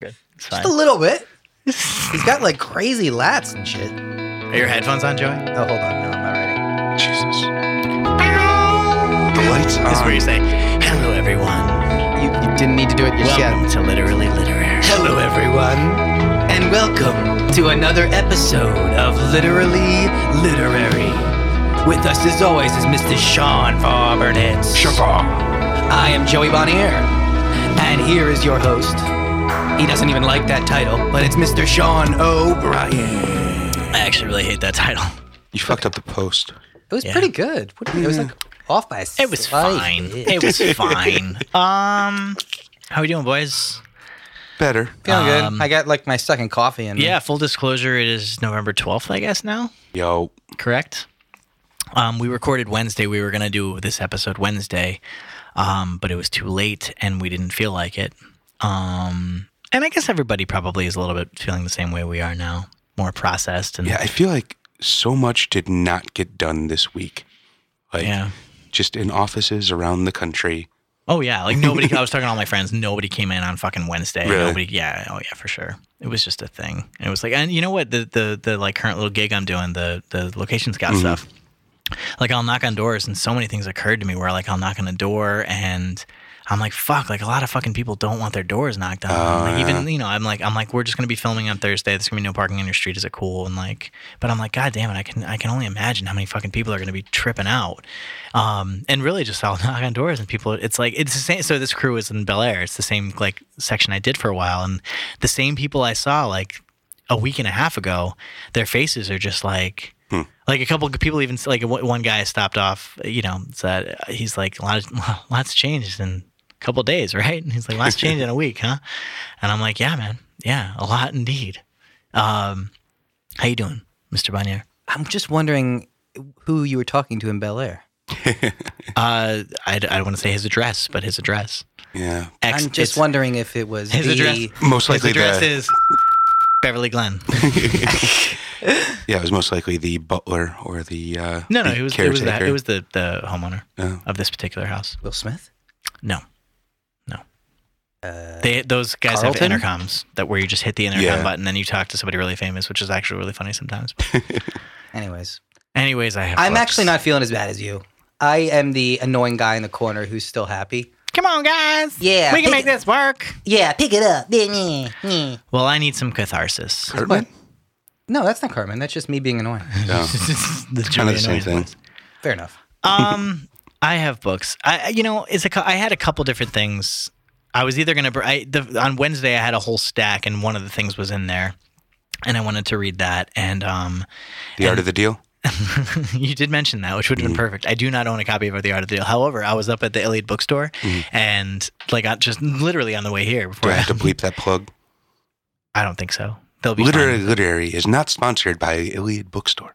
Good. Just a little bit. He's got like crazy lats and shit. Are your headphones on, Joey? Oh, hold on. No, I'm not ready. Jesus. The lights This is where you say, "Hello, everyone. You, you didn't need to do it just Welcome yet. to Literally Literary." Hello, everyone, and welcome to another episode of Literally Literary. With us, as always, is Mr. Sean Farbernitz. I am Joey Bonnier, and here is your host. He doesn't even like that title, but it's Mr. Sean O'Brien. I actually really hate that title. You fucked up the post. It was Yeah. pretty good. What- It was like off by a It was slight fine. bit. It was fine. Um, how are we doing, boys? Better. Feeling Um, good. I got like my second coffee in. me. Yeah, full disclosure, it is November 12th, I guess now. Yo. Correct. Um, we recorded Wednesday. We were gonna do this episode Wednesday, um, but it was too late, and we didn't feel like it. Um, and I guess everybody probably is a little bit feeling the same way we are now, more processed and Yeah, I feel like so much did not get done this week. Like, yeah. just in offices around the country. Oh yeah, like nobody. I was talking to all my friends. Nobody came in on fucking Wednesday. Really? Nobody. Yeah. Oh yeah, for sure. It was just a thing. It was like, and you know what? The the the like current little gig I'm doing, the the location scout Mm-hmm. stuff. Like I'll knock on doors, and so many things occurred to me where like I'll knock on a door and. I'm like fuck, like a lot of fucking people don't want their doors knocked on. Oh, like even you know, I'm like I'm like we're just gonna be filming on Thursday. There's gonna be no parking on your street. Is it cool? And like, but I'm like, god damn it, I can I can only imagine how many fucking people are gonna be tripping out. Um, and really just I'll knock on doors and people. It's like it's the same. So this crew is in Bel Air. It's the same like section I did for a while, and the same people I saw like a week and a half ago, their faces are just like. Like a couple of people, even like one guy stopped off. You know, said he's like a lot of lots changed in a couple of days, right? And he's like lots changed in a week, huh? And I'm like, yeah, man, yeah, a lot indeed. Um, how you doing, Mr. Bonnier? I'm just wondering who you were talking to in Bel Air. Uh, I, I don't want to say his address, but his address. Yeah. Ex- I'm just wondering if it was His the address? Most His likely address the is Beverly Glen. yeah, it was most likely the butler or the uh No, no, the it was it was the, it was the the homeowner Oh. of this particular house. Will Smith. No, no. Uh, They those guys Carlton? have intercoms that where you just hit the intercom Yeah. button and you talk to somebody really famous, which is actually really funny sometimes. anyways, Anyways, I have. I'm books. actually not feeling as bad as you. I am the annoying guy in the corner who's still happy. Come on, guys. Yeah, we can pick make this work. Yeah, pick it up. Well, I need some catharsis. Cartman? No, that's not Carmen. That's just me being annoying. No. the Kind of the same Annoyance thing. Fair enough. um i have books i you know it's a cou- i had a couple different things i was either gonna I, the, on wednesday i had a whole stack and one of the things was in there and i wanted to read that and um The art of the deal. you did mention that which would have been perfect i do not own a copy of the art of the deal however i was up at the iliad bookstore and like I just literally on the way here before I I, have to bleep that plug? I don't think so they'll be Literary fine. Literary is not sponsored by Iliad Bookstore.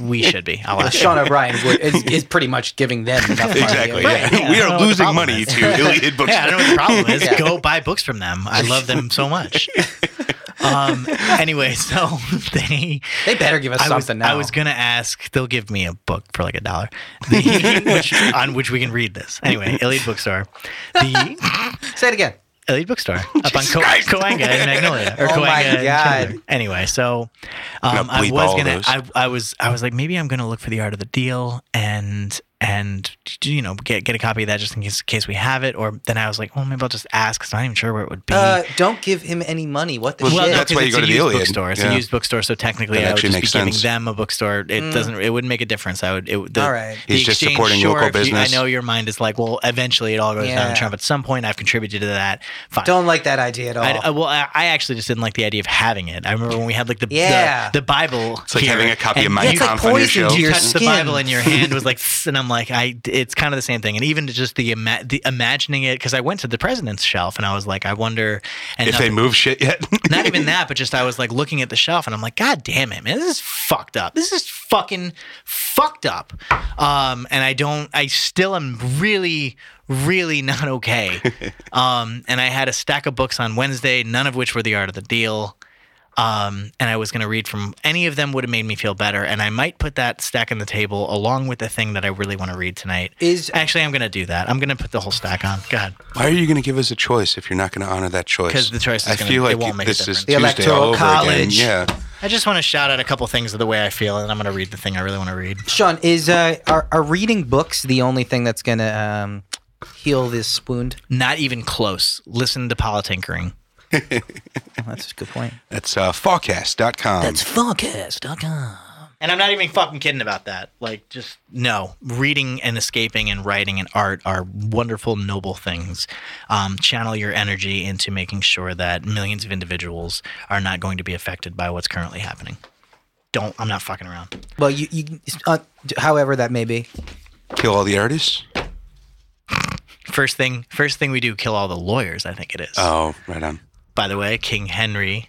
We should be i'll ask Sean O'Brien is, is pretty much giving them enough. Exactly. Right, Yeah. yeah, we are losing money is. to Iliad books. Yeah, I don't know what the problem is. Yeah. Go buy books from them. I love them so much. Um. Anyway, so they. They better give us I was, something now. I was gonna ask. They'll give me a book for like a dollar, The- which, on which we can read this. Anyway, Iliad Bookstore, the Say it again. Iliad Bookstore up on Christ. Cahuenga and Magnolia, or Oh Cahuenga. Anyway, so um, I was gonna. I, I was. I was like, maybe I'm gonna look for the art of the deal and and you know get get a copy of that just in case, case we have it. Or then I was like, well, maybe I'll just ask because I'm not even sure where it would be. Uh, don't give him any money. What the Well, shit? no, that's 'cause why you it's go a to the used Iliad. bookstore. It's Yeah. a used bookstore, so technically That I would actually just be makes giving sense. them a bookstore. It doesn't. It wouldn't make a difference. I would. It, the, All right. the He's just exchange, supporting sure, local if you- business. I know your mind is like, well, eventually it all goes down Yeah. the Trump. At some point, I've contributed to that. Fine. Don't like that idea at all. I, I- well, I, I actually just didn't like the idea of having it. I remember when we had like the Yeah. the, the Bible. It's like here, having a copy of my Mein Yeah, it's like on your poison show. to you your touch the. Bible in your hand was like, and I'm like, I. It's kind of the same thing. And even just the ima- the imagining it, because I went to the president's shelf and I was like, I wonder. And if they move shit yet. not even that, but just I was like looking at the shelf and I'm like, God damn it, man, this is fucked up. This is fucking fucked up. Um, and I don't, I still am really, really not okay. Um, and I had a stack of books on Wednesday, none of which were the art of the deal. Um, and I was going to read from any of them would have made me feel better. And I might put that stack on the table along with the thing that I really want to read tonight. Is- actually I'm going to do that. I'm going to put the whole stack on. Go ahead. Why are you going to give us a choice if you're not going to honor that choice? Because the choice is I gonna- feel it like won't make a this is. The Tuesday Electoral all over College. again. Yeah. I just want to shout out a couple things of the way I feel, and I'm going to read the thing I really want to read. Sean, is uh, are, are reading books the only thing that's gonna um, heal this wound? Not even close. Listen to Politinkering. That's a good point. That's uh, Fawcast.com. Fullcast.com. And I'm not even fucking kidding about that. Like, just no. Reading and escaping and writing and art are wonderful, noble things. Um, channel your energy into making sure that millions of individuals are not going to be affected by what's currently happening. Don't. I'm not fucking around. Well, you, you uh, however that may be. Kill all the artists? First thing. First thing we do. Kill all the lawyers. I think it is. Oh, right on. By the way, King Henry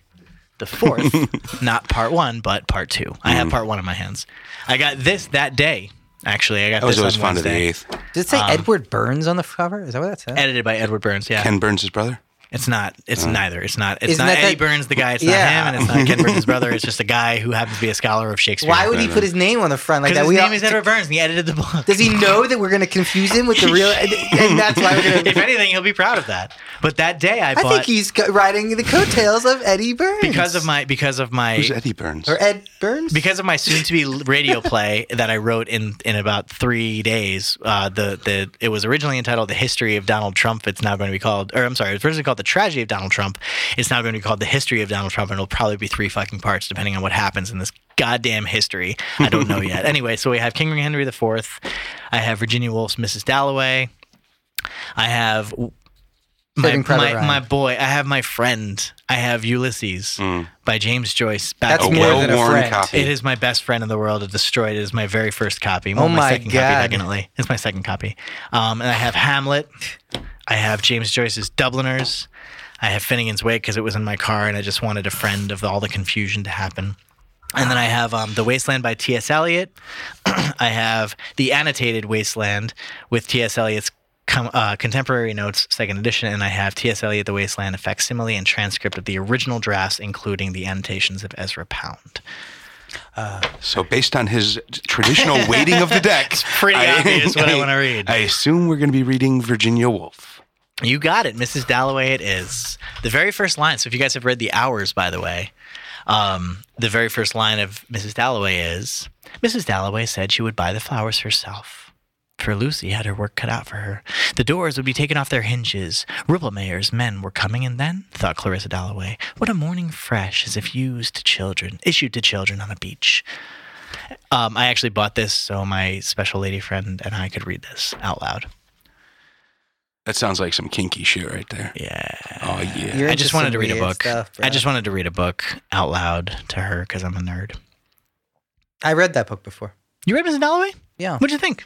the fourth, not part one, but part two. I Mm. have part one in my hands. I got this that day. Actually, I got I was this always on fond of the eighth. Did it say Um, Edward Burns on the cover? Is that what that says? Edited by Edward Burns. Yeah. Ken Burns' brother? It's not. It's neither. It's not. It's Isn't not that Eddie that- Burns, the guy. It's Yeah. not him, and it's not Ken Burns' brother. It's just a guy who happens to be a scholar of Shakespeare. Why would he put his name on the front like Because that? his We all- name is Edward Burns, and he edited the book. Does he know that we're going to confuse him with the real? And, and that's why we're going if to. anything, he'll be proud of that. But that day, I I bought think he's co- riding the coattails of Eddie Burns because of my because of my Who's Eddie Burns? or Ed Burns. because of my soon-to-be radio play that I wrote in in about three days. Uh, the the it was originally entitled "The History of Donald Trump." It's now going to be called, or I'm sorry, it was originally called "The Tragedy of Donald Trump." It's now going to be called "The History of Donald Trump," and it'll probably be three fucking parts depending on what happens in this goddamn history. I don't know yet. anyway, so we have King Henry IV. I have Virginia Woolf's Mrs. Dalloway. I have. My, my, Ryan. my boy, I have my friend. I have Ulysses by James Joyce. Back That's a again. more than a well-worn friend. copy. It is my best friend in the world. It destroyed. It is my very first copy. Oh Well, my second God. copy, definitely. It's my second copy. Um, and I have Hamlet. I have James Joyce's Dubliners. I have Finnegan's Wake because it was in my car and I just wanted a friend of all the confusion to happen. And then I have um, The Wasteland by T.S. Eliot. I have The Annotated Wasteland with T.S. Eliot's com- uh, contemporary notes, second edition. And I have T.S. Eliot, The Wasteland, a facsimile and transcript of the original drafts, including the annotations of Ezra Pound. So, based on his traditional weighting of the deck, it's pretty obvious what I wanna read. I assume we're going to be reading Virginia Woolf. You got it, Mrs. Dalloway. It is the very first line. So if you guys have read the hours, by the way, um, the very first line of Mrs. Dalloway is Mrs. Dalloway said she would buy the flowers herself. For Lucy had her work cut out for her. The doors would be taken off their hinges. Rumpelmayer's men were coming, and then, thought Clarissa Dalloway, what a morning fresh as if used to children, issued to children on a beach. Um, I actually bought this so my special lady friend and I could read this out loud. That sounds like some kinky shit right there. Yeah. Oh, yeah. You're I just wanted to read a book. stuff. I just wanted to read a book out loud to her because I'm a nerd. I read that book before. You read Mrs. Dalloway? Yeah, What'd you think?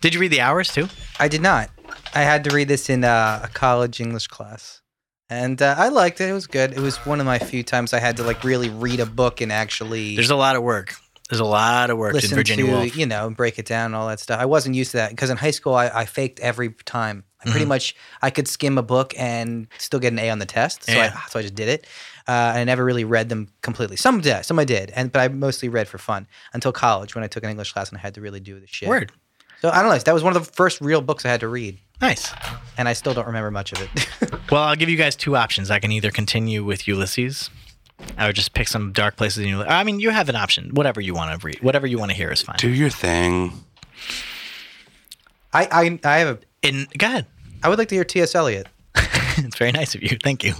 Did you read The Hours too? I did not. I had to read this in uh, a college English class, and uh, I liked it. It was good. It was one of my few times I had to like really read a book and actually There's a lot of work. There's a lot of work in Virginia to Woolf. you know break it down and all that stuff. I wasn't used to that because in high school I, I faked every time. I pretty Mhm. much I could skim a book and still get an A on the test. So Yeah. I so I just did it. Uh, I never really read them completely. Some did, some I did, and but I mostly read for fun until college when I took an English class and I had to really do the shit. Word. So I don't know. That was one of the first real books I had to read, Nice. and I still don't remember much of it. Well, I'll give you guys two options. I can either continue with Ulysses. I would just pick some dark places in Ulysses. I mean, you have an option. Whatever you want to read, whatever you want to hear is fine. Do your thing. I, I I have a. In go ahead. I would like to hear T.S. Eliot. it's very nice of you. Thank you.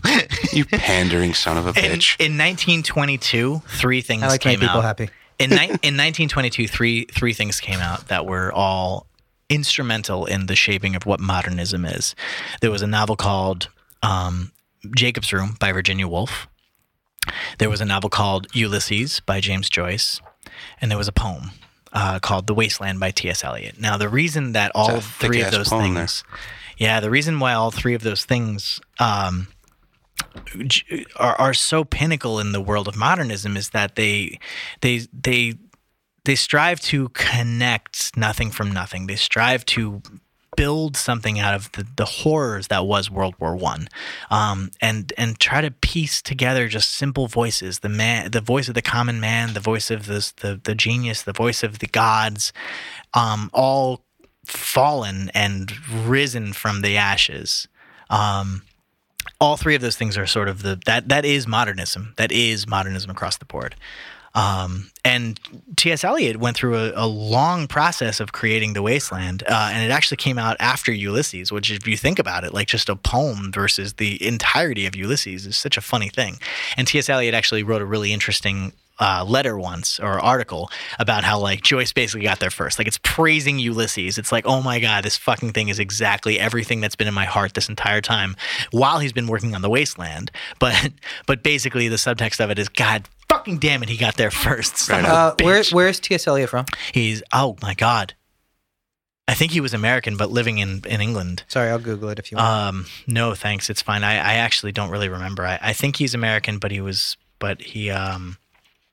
You pandering son of a bitch. in 1922, three things I like to make people out. happy. In, ni- in 1922, three three things came out that were all instrumental in the shaping of what modernism is. There was a novel called um, Jacob's Room by Virginia Woolf. There was a novel called Ulysses by James Joyce, and there was a poem uh, called The Wasteland by T.S. Eliot. Now, the reason that all three of those poem there. things, yeah, the reason why all three of those things um, are, are so pinnacle in the world of modernism is that they they they they strive to connect nothing from nothing. They strive to build something out of the, the horrors that was World War One, um, and and try to piece together just simple voices the man, the voice of the common man, the voice of this, the the genius, the voice of the gods, um, all fallen and risen from the ashes. Um, all three of those things are sort of the that that is modernism. That is modernism across the board. Um, and T.S. Eliot went through a, a, long process of creating The Wasteland, uh, and it actually came out after Ulysses, which, if you think about it, like just a poem versus the entirety of Ulysses is such a funny thing. And T.S. Eliot actually wrote a really interesting uh, letter once or article about how like Joyce basically got there first. Like it's praising Ulysses. It's like, oh my god, this fucking thing is exactly everything that's been in my heart this entire time while he's been working on the Wasteland. But but basically the subtext of it is, God fucking damn it, he got there first. Right. Uh, where where's T.S. Eliot from? He's oh my god. I think he was American, but living in, in England. Sorry, I'll Google it if you want. Um, no, thanks. It's fine. I, I actually don't really remember. I, I think he's American, but he was, but he, um,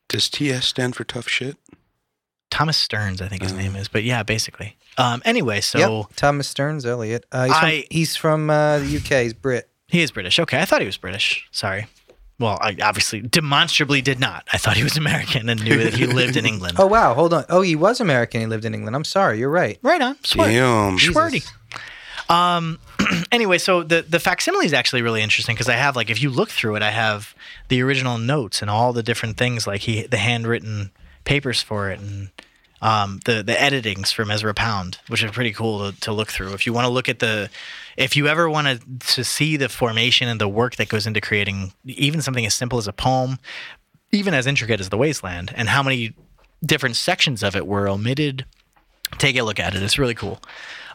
Does TS stand for tough shit? Thomas Stearns, I think his Oh. name is. But yeah, basically. Um, anyway, so yep, Thomas Stearns Eliot. Uh, he's, from, I- he's from uh, the UK. He's Brit. he is British. Okay, I thought he was British. Sorry. Well, I obviously demonstrably did not. I thought he was American and knew that he lived in England. Oh wow, hold on. Oh, he was American. He lived in England. I'm sorry. You're right. right on. Swear. Damn. Jesus. Um, anyway, so the the facsimile is actually really interesting because I have like if you look through it, I have the original notes and all the different things like he the handwritten papers for it and um, the the editings from Ezra Pound, which are pretty cool to, to look through. If you want to look at the, if you ever want to to see the formation and the work that goes into creating even something as simple as a poem, even as intricate as the Wasteland, and how many different sections of it were omitted take a look at it. It's really cool.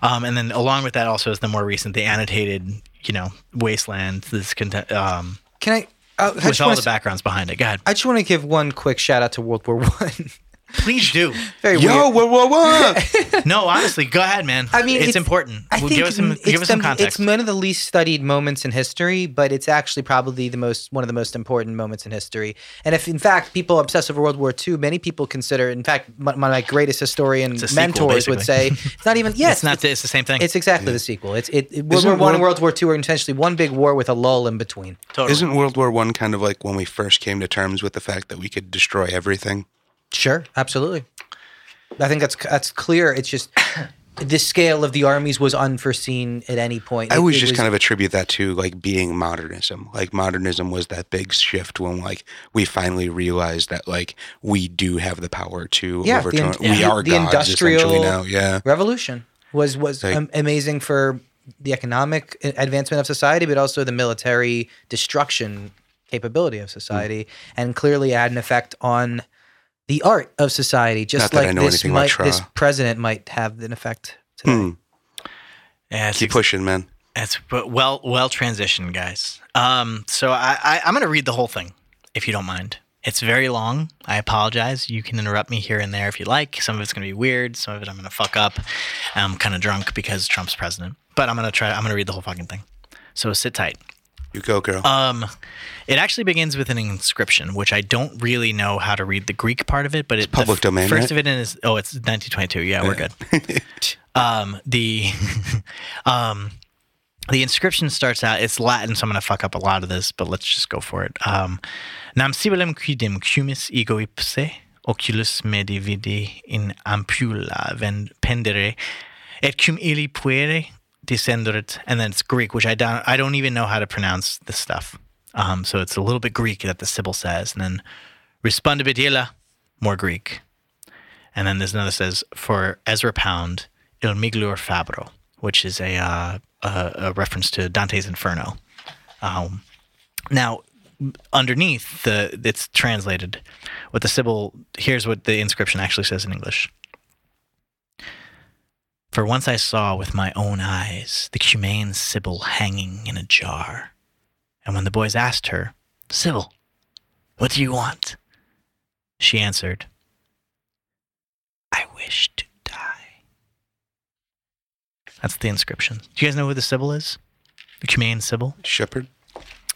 Um, and then along with that also is the more recent, the annotated, you know, wasteland. This content um, Can I? Uh, I with all the s- backgrounds behind it. Go ahead. I just want to give one quick shout out to World War One. Please do. Very Yo, weird. whoa, whoa, whoa! No, honestly, go ahead, man. I mean, it's, important. I think give us some, it's give us some the- context. It's one of the least studied moments in history, but it's actually probably the most one of the most important moments in history. And if, in fact, people obsess over World War II, many people consider. In fact, my, my greatest historian It's sequel, mentors would say it's not even. Yes, it's not. It's the same thing. It's exactly the sequel. It's it. it World Isn't War One and World- World War II are essentially one big war with a lull in between. totally. Isn't World War One kind of like when we first came to terms with the fact that we could destroy everything? Sure, absolutely. I think that's that's clear. It's just the scale of the armies was unforeseen at any point. I always just was- kind of attribute that to like being modernism. Like modernism was that big shift when like we finally realized that like we do have the power to Yeah, the overturn. in- we yeah. are the gods industrial- now. Yeah. revolution was was Like- am- amazing for the economic uh, advancement of society, but also the military destruction capability of society, mm. and clearly had an effect on the art of society. Just Not like this might, this president might have an effect today. Hmm. Yeah, it's Keep pushing, man. That's but well well transitioned, guys. Um, so I, I I'm gonna read the whole thing, if you don't mind. It's very long. I apologize. You can interrupt me here and there if you like. Some of it's gonna be weird. Some of it I'm gonna fuck up. I'm kind of drunk because Trump's president. But I'm gonna try. I'm gonna read the whole fucking thing. So sit tight. You go, girl. Um, it actually begins with an inscription, which I don't really know how to read the Greek part of it, but it's public domain, First right? of it is oh, it's 1922. Yeah, we're good. um, the um, the inscription starts out. It's Latin, so I'm gonna fuck up a lot of this, but let's just go for it. Um, Nam sibilem quidem cumis ego ipse oculus me dividi in ampulla ven pendere et cum illi puere and then it's Greek, which I don't, I don't even know how to pronounce this stuff. Um, so it's a little bit Greek that the Sibyl says, and then respondebit illa, more Greek, and then there's another says for Ezra Pound, il miglior fabro, which is a uh, a, a reference to Dante's Inferno. Um, now, underneath the it's translated. What the Sibyl here's what the inscription actually says in English. For once I saw with my own eyes the Cumaean Sibyl hanging in a jar. And when the boys asked her, Sibyl, what do you want? She answered, I wish to die. That's the inscription. Do you guys know who the Sibyl is? The Cumaean Sibyl? Shepherd.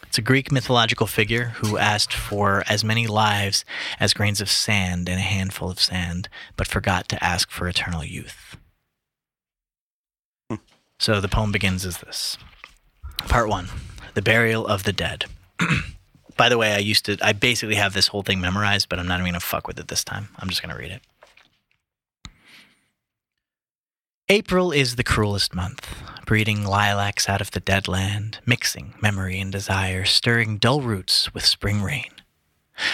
It's a Greek mythological figure who asked for as many lives as grains of sand in a handful of sand, but forgot to ask for eternal youth. So the poem begins as this Part one The Burial of the Dead. By the way, I used to, I basically have this whole thing memorized, but I'm not even to fuck with it this time. I'm just to read it. April is the cruelest month, breeding lilacs out of the dead land, mixing memory and desire, stirring dull roots with spring rain.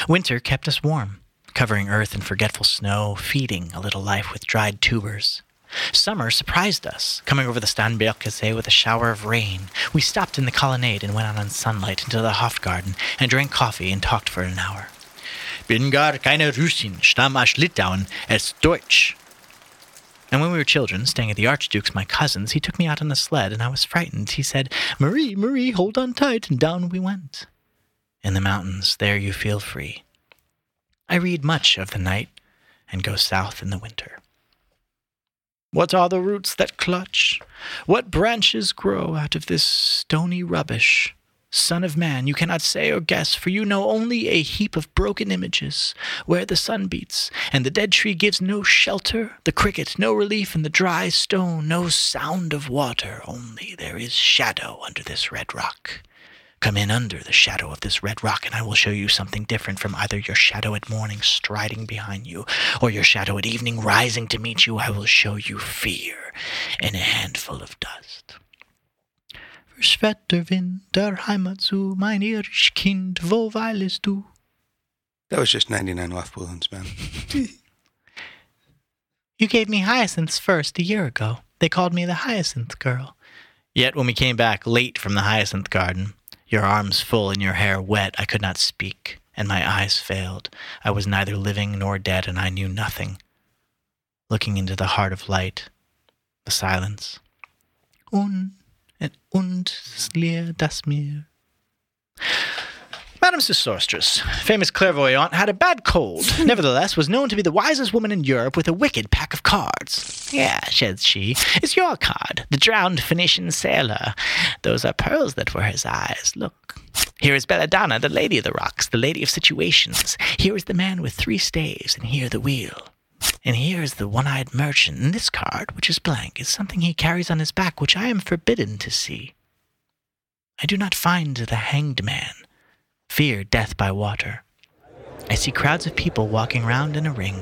Winter kept us warm, covering earth in forgetful snow, feeding a little life with dried tubers. Summer surprised us, coming over the Starnbergsee with a shower of rain. We stopped in the colonnade and went out in sunlight into the Hofgarten and drank coffee and talked for an hour. Bin gar keine Russin, stamm aus Litauen, es Deutsch. And when we were children, staying at the Archduke's, my cousin's, he took me out on a sled and I was frightened. He said, Marie, Marie, hold on tight, and down we went. In the mountains, there you feel free. I read much of the night and go south in the winter. What are the roots that clutch? What branches grow out of this stony rubbish? Son of man, you cannot say or guess, for you know only a heap of broken images, where the sun beats, and the dead tree gives no shelter, the cricket no relief, and the dry stone no sound of water, only there is shadow under this red rock. Come in under the shadow of this red rock, and I will show you something different from either your shadow at morning striding behind you, or your shadow at evening rising to meet you. I will show you fear in a handful of dust. Versvetter Winter, Heimat zu, mein irisch Kind, wo weilest du? That was just 99 left balloons, man. You gave me hyacinths first a year ago. They called me the hyacinth girl. Yet when we came back late from the hyacinth garden, your arms full and your hair wet, I could not speak, and my eyes failed. I was neither living nor dead, and I knew nothing. Looking into the heart of light, the silence. Un and und leer das Meer. Madame Sosostris, famous clairvoyant, had a bad cold, nevertheless was known to be the wisest woman in Europe with a wicked pack of cards. Yeah, said she, it's your card, the drowned Phoenician sailor. Those are pearls that were his eyes. Look. Here is Belladonna, the lady of the rocks, the lady of situations. Here is the man with three staves, and here the wheel. And here is the one eyed merchant, and this card, which is blank, is something he carries on his back, which I am forbidden to see. I do not find the hanged man, fear death by water. I see crowds of people walking round in a ring.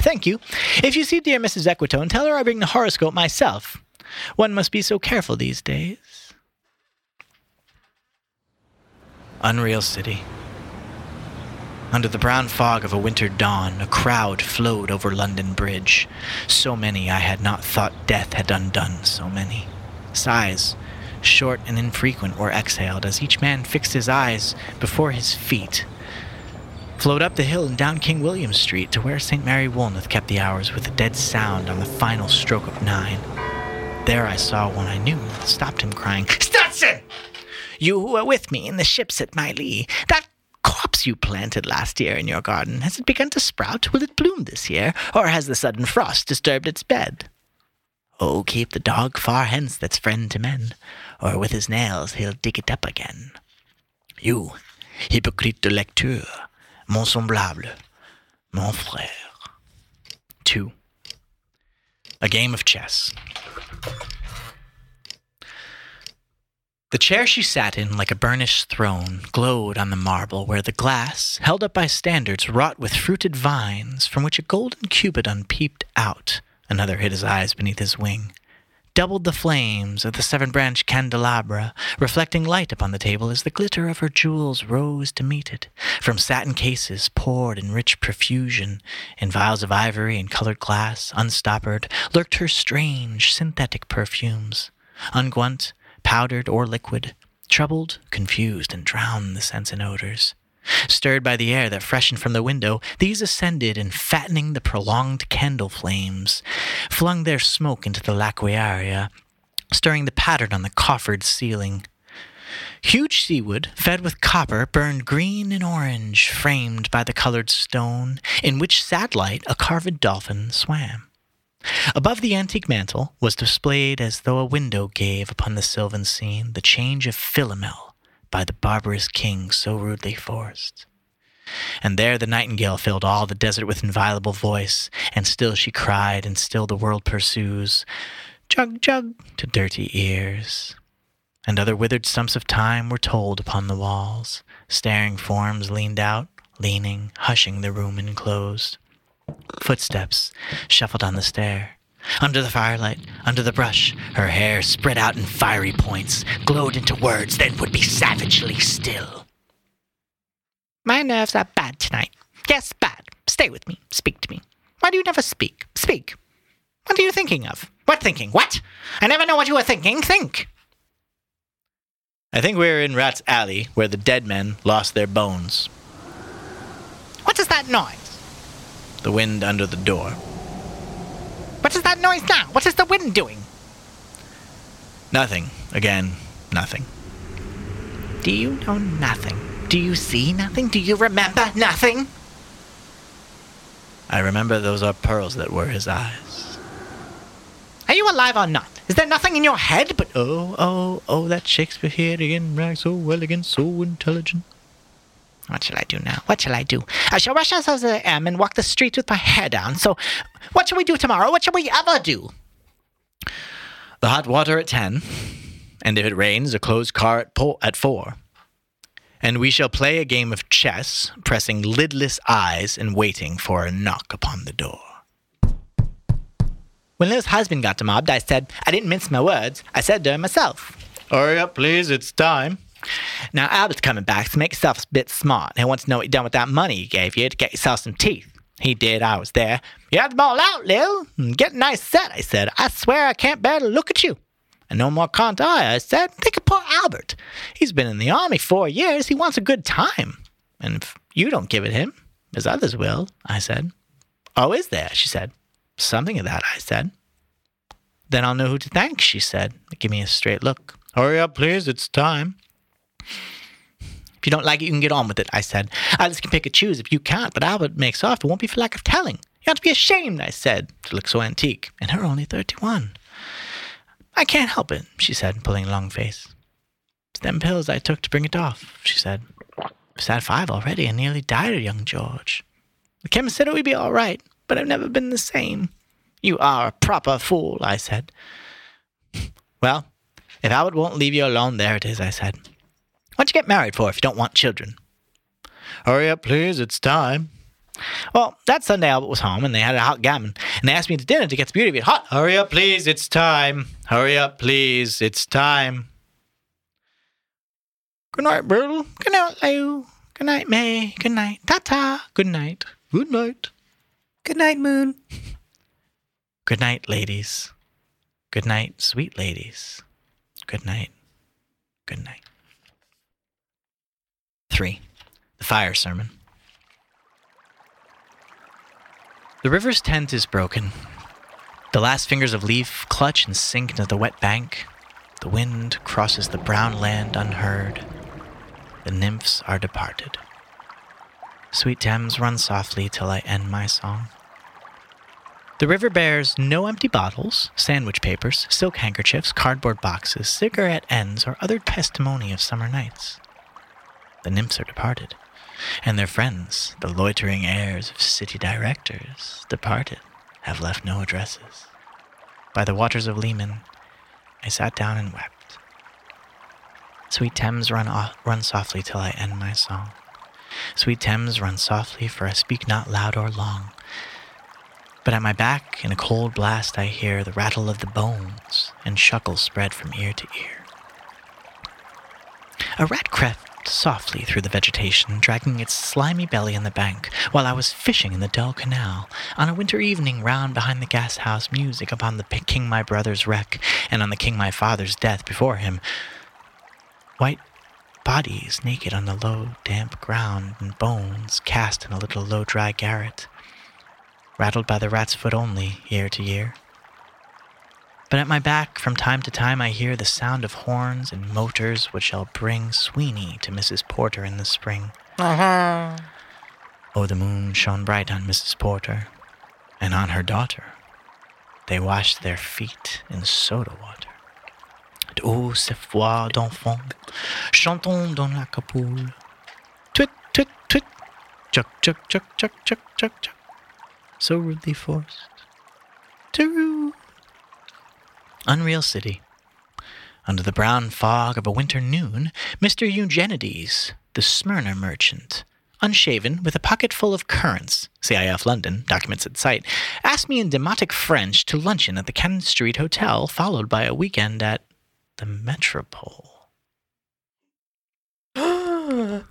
Thank you. If you see dear Mrs. Equitone, tell her I bring the horoscope myself. One must be so careful these days. Unreal City. Under the brown fog of a winter dawn, a crowd flowed over London Bridge. So many I had not thought death had undone so many. Sighs, short and infrequent, were exhaled as each man fixed his eyes before his feet. Flowed up the hill and down King William Street to where St. Mary Woolnoth kept the hours with a dead sound on the final stroke of nine. There I saw one I knew, and stopped him crying, Stetson! You who were with me in the ships at Mylae, that copse you planted last year in your garden, has it begun to sprout? Will it bloom this year? Or has the sudden frost disturbed its bed? Oh, keep the dog far hence that's friend to men, or with his nails he'll dig it up again. You, hypocrite de lecture, mon semblable, mon frère. 2. A game of chess. The chair she sat in, like a burnished throne, glowed on the marble, where the glass, held up by standards wrought with fruited vines, from which a golden cupidon peeped out, another hid his eyes beneath his wing, doubled the flames of the seven branched candelabra, reflecting light upon the table as the glitter of her jewels rose to meet it. From satin cases poured in rich profusion, in vials of ivory and colored glass, unstoppered, lurked her strange synthetic perfumes. Unguent, powdered or liquid, troubled, confused, and drowned the scents and odors. Stirred by the air that freshened from the window, these ascended and fattening the prolonged candle flames, flung their smoke into the laquearia, stirring the pattern on the coffered ceiling. Huge seawood, fed with copper, burned green and orange, framed by the colored stone, in which satellite a carved dolphin swam. Above the antique mantel was displayed, as though a window gave upon the sylvan scene, the change of Philomel by the barbarous king so rudely forced. And there the nightingale filled all the desert with inviolable voice, and still she cried, and still the world pursues. jug jug to dirty ears. And other withered stumps of time were told upon the walls. Staring forms leaned out, leaning, hushing the room enclosed. Footsteps shuffled on the stair. Under the firelight, under the brush, her hair spread out in fiery points, glowed into words, then would be savagely still. My nerves are bad tonight. Yes, bad. Stay with me. Speak to me. Why do you never speak? Speak. What are you thinking of? What thinking? What? I never know what you are thinking. Think. I think we're in Rat's Alley, where the dead men lost their bones. What is that noise? The wind under the door. What is noise now? What is the wind doing? Nothing. Again, nothing. Do you know nothing? Do you see nothing? Do you remember nothing? I remember those are pearls that were his eyes. Are you alive or not? Is there nothing in your head but oh, oh, oh, that Shakespearean rag so elegant, so intelligent? What shall I do now? What shall I do? I shall rush as I am and walk the streets with my hair down. So, what shall we do tomorrow? What shall we ever do? The hot water at ten, and if it rains, a closed car at, po- at four. And we shall play a game of chess, pressing lidless eyes and waiting for a knock upon the door. When Lil's husband got to mobbed, I said, I didn't mince my words. I said to her myself, Hurry up, please, it's time. Now Albert's coming back, so make yourself a bit smart. He wants to know what you done with that money he gave you to get yourself some teeth. He did, I was there. You had them all out, Lil. Get a nice set, I said. I swear I can't bear to look at you. And no more can't I, I said. Think of poor Albert. He's been in the army four years. He wants a good time. And if you don't give it him, as others will, I said. Oh, is there? She said. Something of that, I said. Then I'll know who to thank, she said. Give me a straight look. Hurry up, please. It's time. If you don't like it, you can get on with it, I said. Alice can pick and choose if you can't, but Albert makes off. It won't be for lack of telling. You ought to be ashamed, I said, to look so antique. And her only 31. I can't help it, she said, pulling a long face. It's them pills I took to bring it off, she said. I've had five already and nearly died of young George. The chemist said it would be all right, but I've never been the same. You are a proper fool, I said. Well, if Albert won't leave you alone, there it is, I said. What'd you get married for if you don't want children? Hurry up, please, it's time. Well, that Sunday Albert was home and they had a hot gammon, and they asked me to dinner to get the beauty of it hot. Hurry up, please, it's time. Hurry up, please, it's time. Good night, Bill. Good night, Lou. Good night, May. Good night, Tata. Good night. Good night. Good night, Moon. Good night, ladies. Good night, sweet ladies. Good night. Good night. 3. The Fire Sermon. The river's tent is broken. The last fingers of leaf clutch and sink into the wet bank. The wind crosses the brown land unheard. The nymphs are departed. Sweet Thames, run softly till I end my song. The river bears no empty bottles, sandwich papers, silk handkerchiefs, cardboard boxes, cigarette ends, or other testimony of summer nights. The nymphs are departed, and their friends, the loitering heirs of city directors, departed, have left no addresses. By the waters of Leman, I sat down and wept. Sweet Thames, run, off, run softly till I end my song. Sweet Thames, run softly, for I speak not loud or long. But at my back, in a cold blast, I hear the rattle of the bones, and shuckles spread from ear to ear. A rat crept softly through the vegetation, dragging its slimy belly in the bank, while I was fishing in the dull canal, on a winter evening round behind the gas house, music upon the king my brother's wreck, and on the king my father's death before him. White bodies naked on the low, damp ground, and bones cast in a little low, dry garret rattled by the rat's foot only, year to year. But at my back, from time to time, I hear the sound of horns and motors which shall bring Sweeney to Mrs. Porter in the spring. Uh-huh. Oh, the moon shone bright on Mrs. Porter and on her daughter. They washed their feet in soda water. Oh, ces voix d'enfants, chantons dans la capoule. Twit, twit, twit, chuck, chuck, chuck, chuck, chuck, chuck, chuck so rudely forced. Too Unreal City. Under the brown fog of a winter noon, Mr. Eugenides, the Smyrna merchant, unshaven, with a pocket full of currants, CIF London, documents at sight, asked me in demotic French to luncheon at the Cannon Street Hotel, followed by a weekend at the Metropole. Not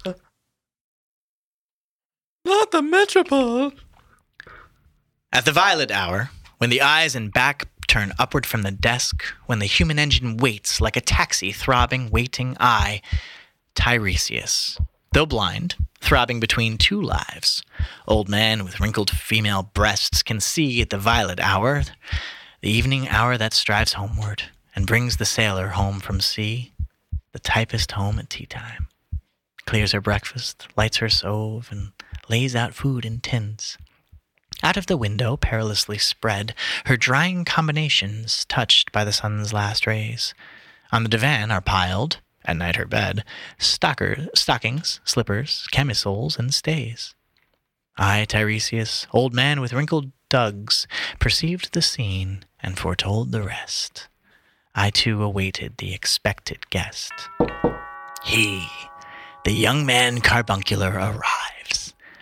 the Metropole. At the violet hour, when the eyes and back turn upward from the desk, when the human engine waits like a taxi throbbing, waiting, I, Tiresias, though blind, throbbing between two lives, old man with wrinkled female breasts, can see at the violet hour, the evening hour that strives homeward and brings the sailor home from sea, the typist home at tea time, clears her breakfast, lights her stove, and lays out food in tins. Out of the window, perilously spread, her drying combinations touched by the sun's last rays. On the divan are piled, at night her bed, stocker, stockings, slippers, camisoles, and stays. I, Tiresias, old man with wrinkled dugs, perceived the scene and foretold the rest. I too awaited the expected guest. He, the young man carbuncular, arrives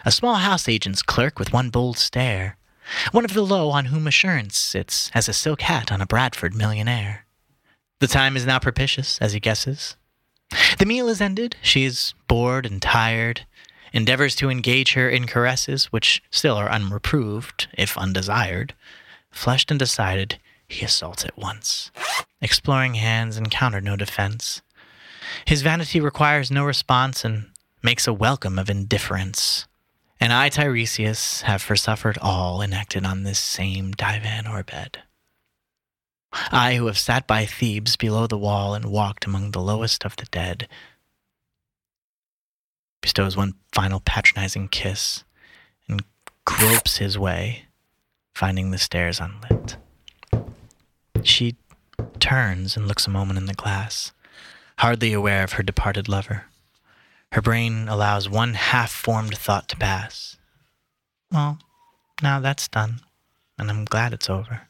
a small house agent's clerk with one bold stare, one of the low on whom assurance sits as a silk hat on a Bradford millionaire. The time is now propitious, as he guesses. The meal is ended, she is bored and tired, endeavors to engage her in caresses, which still are unreproved, if undesired. Flushed and decided, he assaults at once. Exploring hands encounter no defense. His vanity requires no response and makes a welcome of indifference. And I, Tiresias, have forsuffered all enacted on this same divan or bed. I, who have sat by Thebes below the wall and walked among the lowest of the dead, bestows one final patronizing kiss and gropes his way, finding the stairs unlit. She turns and looks a moment in the glass, hardly aware of her departed lover. Her brain allows one half formed thought to pass. Well, now that's done, and I'm glad it's over.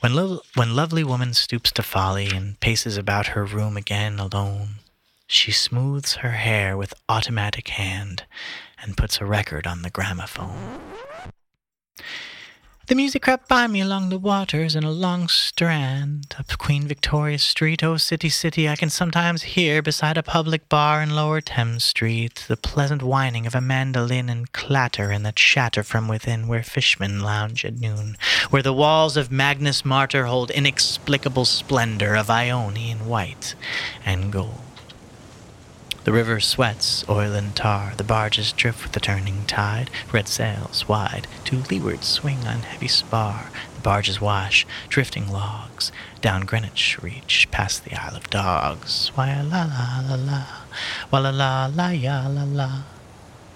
When, lo- when lovely woman stoops to folly and paces about her room again alone, she smooths her hair with automatic hand and puts a record on the gramophone. The music crept by me along the waters in a long strand up Queen Victoria Street. Oh, city, city, I can sometimes hear beside a public bar in Lower Thames Street the pleasant whining of a mandolin and clatter and the chatter from within where fishmen lounge at noon, where the walls of Magnus Martyr hold inexplicable splendor of Ionian white and gold. The river sweats oil and tar, the barges drift with the turning tide, red sails wide, to leeward swing on heavy spar, the barges wash, drifting logs, down Greenwich reach, past the Isle of Dogs. Why la la la la, wa la la la ya la la.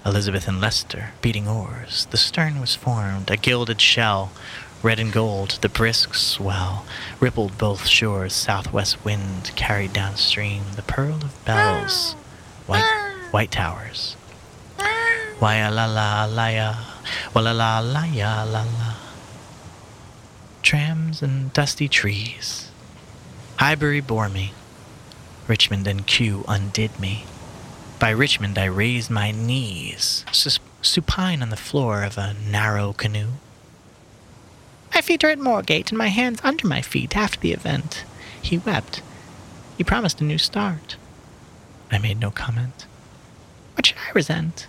Elizabeth and Leicester, beating oars, the stern was formed, a gilded shell, red and gold, the brisk swell, rippled both shores, southwest wind carried downstream, the pearl of bells white ah. white towers. Why ah, la la la ya, la la la ya la la. Trams and dusty trees. Highbury bore me. Richmond and Kew undid me. By Richmond I raised my knees, sus- supine on the floor of a narrow canoe. My feet are at Moorgate and my hands under my feet after the event. He wept. He promised a new start. I made no comment. What should I resent?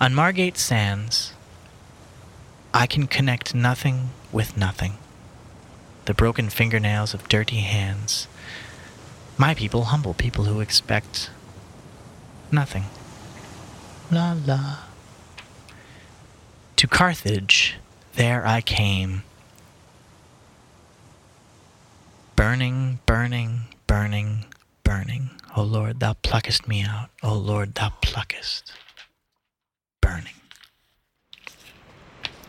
On Margate Sands, I can connect nothing with nothing. The broken fingernails of dirty hands. My people, humble people who expect nothing. La la. To Carthage, there I came. Burning, burning, burning, burning. O Lord, thou pluckest me out. O Lord, thou pluckest. Burning.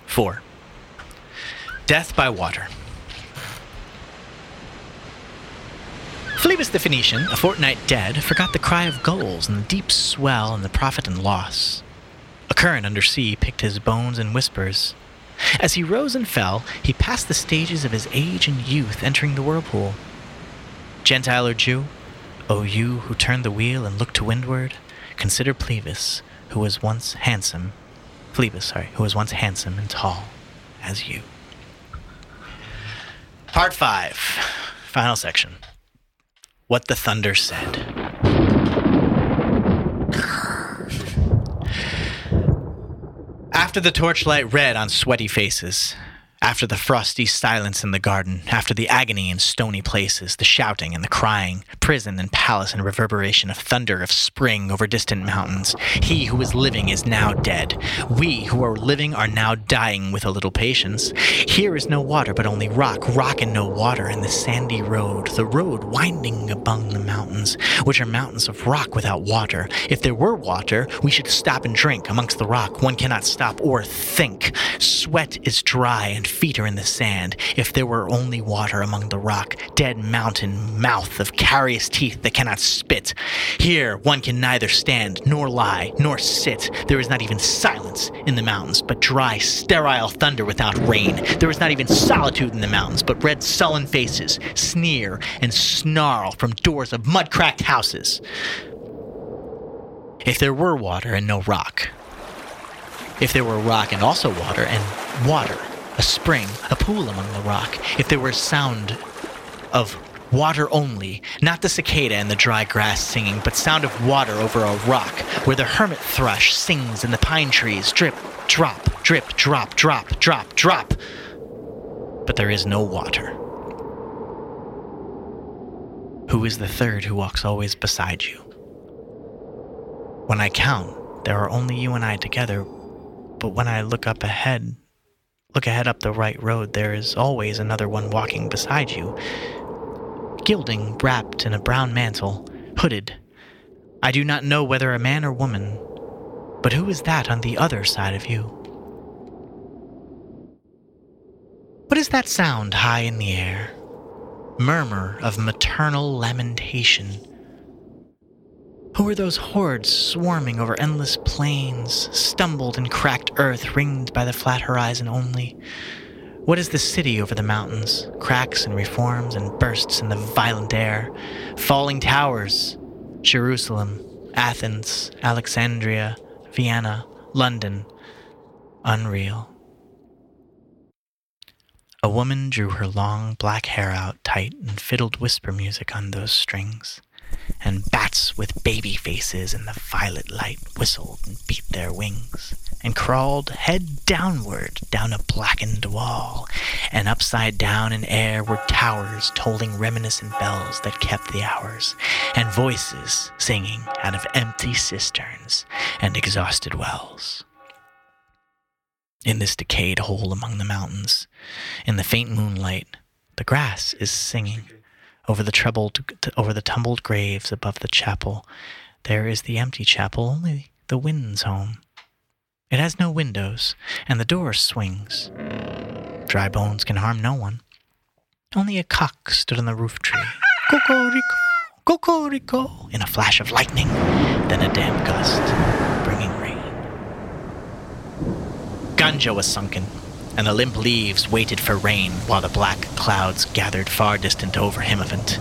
4. Death by water. Phlebas the Phoenician, a fortnight dead, forgot the cry of gulls and the deep swell and the profit and loss. A current under sea picked his bones and whispers, As he rose and fell, he passed the stages of his age and youth, entering the whirlpool. Gentile or Jew, O you who turn the wheel and look to windward, consider Plevis, who was once handsome, Phlebas, sorry, who was once handsome and tall as you. Part 5, final section. What the Thunder Said. After the torchlight red on sweaty faces, after the frosty silence in the garden, after the agony in stony places, the shouting and the crying, prison and palace and reverberation of thunder of spring over distant mountains, he who is living is now dead. We who are living are now dying with a little patience. Here is no water but only rock, rock and no water, and the sandy road, the road winding among the mountains, which are mountains of rock without water. If there were water, we should stop and drink amongst the rock. One cannot stop or think. Sweat is dry and feet are in the sand. If there were only water among the rock, dead mountain mouth of carious teeth that cannot spit. Here one can neither stand, nor lie, nor sit. There is not even silence in the mountains, but dry, sterile thunder without rain. There is not even solitude in the mountains, but red, sullen faces sneer and snarl from doors of mud cracked houses. If there were water and no rock, if there were rock and also water and water, a spring, a pool among the rock, if there were a sound of water only, not the cicada and the dry grass singing, but sound of water over a rock, where the hermit thrush sings in the pine trees, drip, drop, drip, drop, drop, drop, drop. But there is no water. Who is the third who walks always beside you? When I count, there are only you and I together, but when I look up ahead, look ahead up the right road, there is always another one walking beside you. Gilding, wrapped in a brown mantle, hooded. I do not know whether a man or woman, but who is that on the other side of you? What is that sound high in the air? Murmur of maternal lamentation. Who are those hordes swarming over endless plains, stumbled in cracked earth ringed by the flat horizon only? What is the city over the mountains? Cracks and reforms and bursts in the violent air. Falling towers. Jerusalem, Athens, Alexandria, Vienna, London. Unreal. A woman drew her long black hair out tight and fiddled whisper music on those strings and bats with baby faces in the violet light whistled and beat their wings, and crawled head downward down a blackened wall, and upside down in air were towers tolling reminiscent bells that kept the hours, and voices singing out of empty cisterns and exhausted wells. In this decayed hole among the mountains, in the faint moonlight, the grass is singing over the troubled, over the tumbled graves above the chapel, there is the empty chapel, only the wind's home. It has no windows, and the door swings. Dry bones can harm no one. Only a cock stood on the roof tree. Cocorico, cocorico, in a flash of lightning, then a damp gust, bringing rain. Ganga was sunken, and the limp leaves waited for rain while the black clouds gathered far distant over Himavant.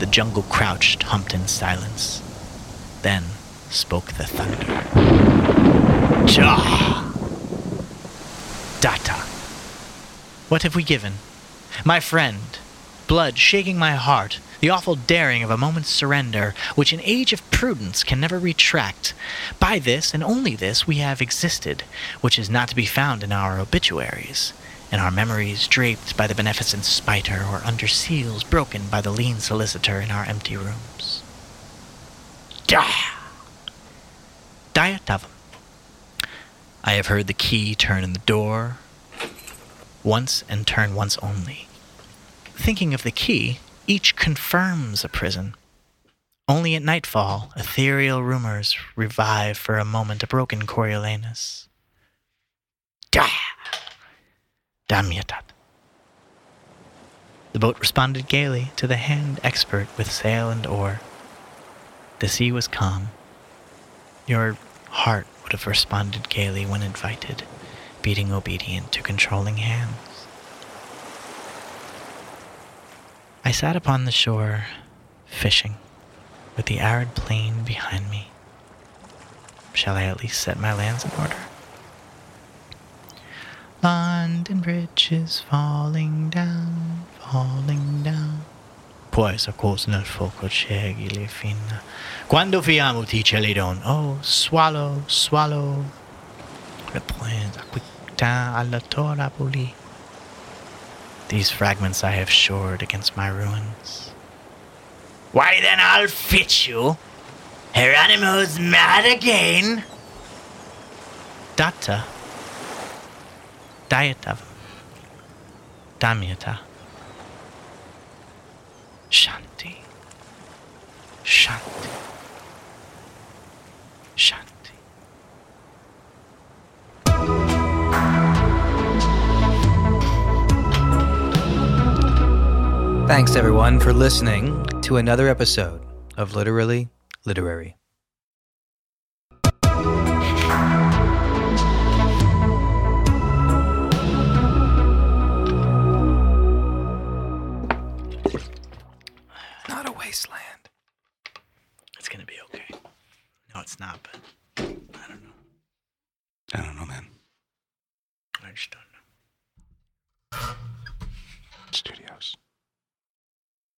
The jungle crouched, humped in silence. Then spoke the thunder. Jah! Datta. What have we given? My friend, blood shaking my heart, the awful daring of a moment's surrender, which an age of prudence can never retract. By this, and only this, we have existed, which is not to be found in our obituaries, in our memories draped by the beneficent spider, or under seals broken by the lean solicitor in our empty rooms. Dah! Dayadhvam. I have heard the key turn in the door once and turn once only. Thinking of the key, each confirms a prison. Only at nightfall, ethereal rumors revive for a moment a broken Coriolanus. Da! Damyata. The boat responded gaily to the hand expert with sail and oar. The sea was calm. Your heart would have responded gaily when invited. beating obedient to controlling hands. I sat upon the shore, fishing, with the arid plain behind me. Shall I at least set my lands in order? London Bridge is falling down, falling down. Poi sa cosa nel fuoco ciechi le finna. Quando fiammo ti celidon, oh, swallow, swallow. Le plains aquita alla tora puli. These fragments I have shored against my ruins. Why then I'll fit you. Hieronymo's mad again. Datta. Dietav. Damyata. Shanti. Shanti. Shanti. Thanks, everyone, for listening to another episode of Literally Literary.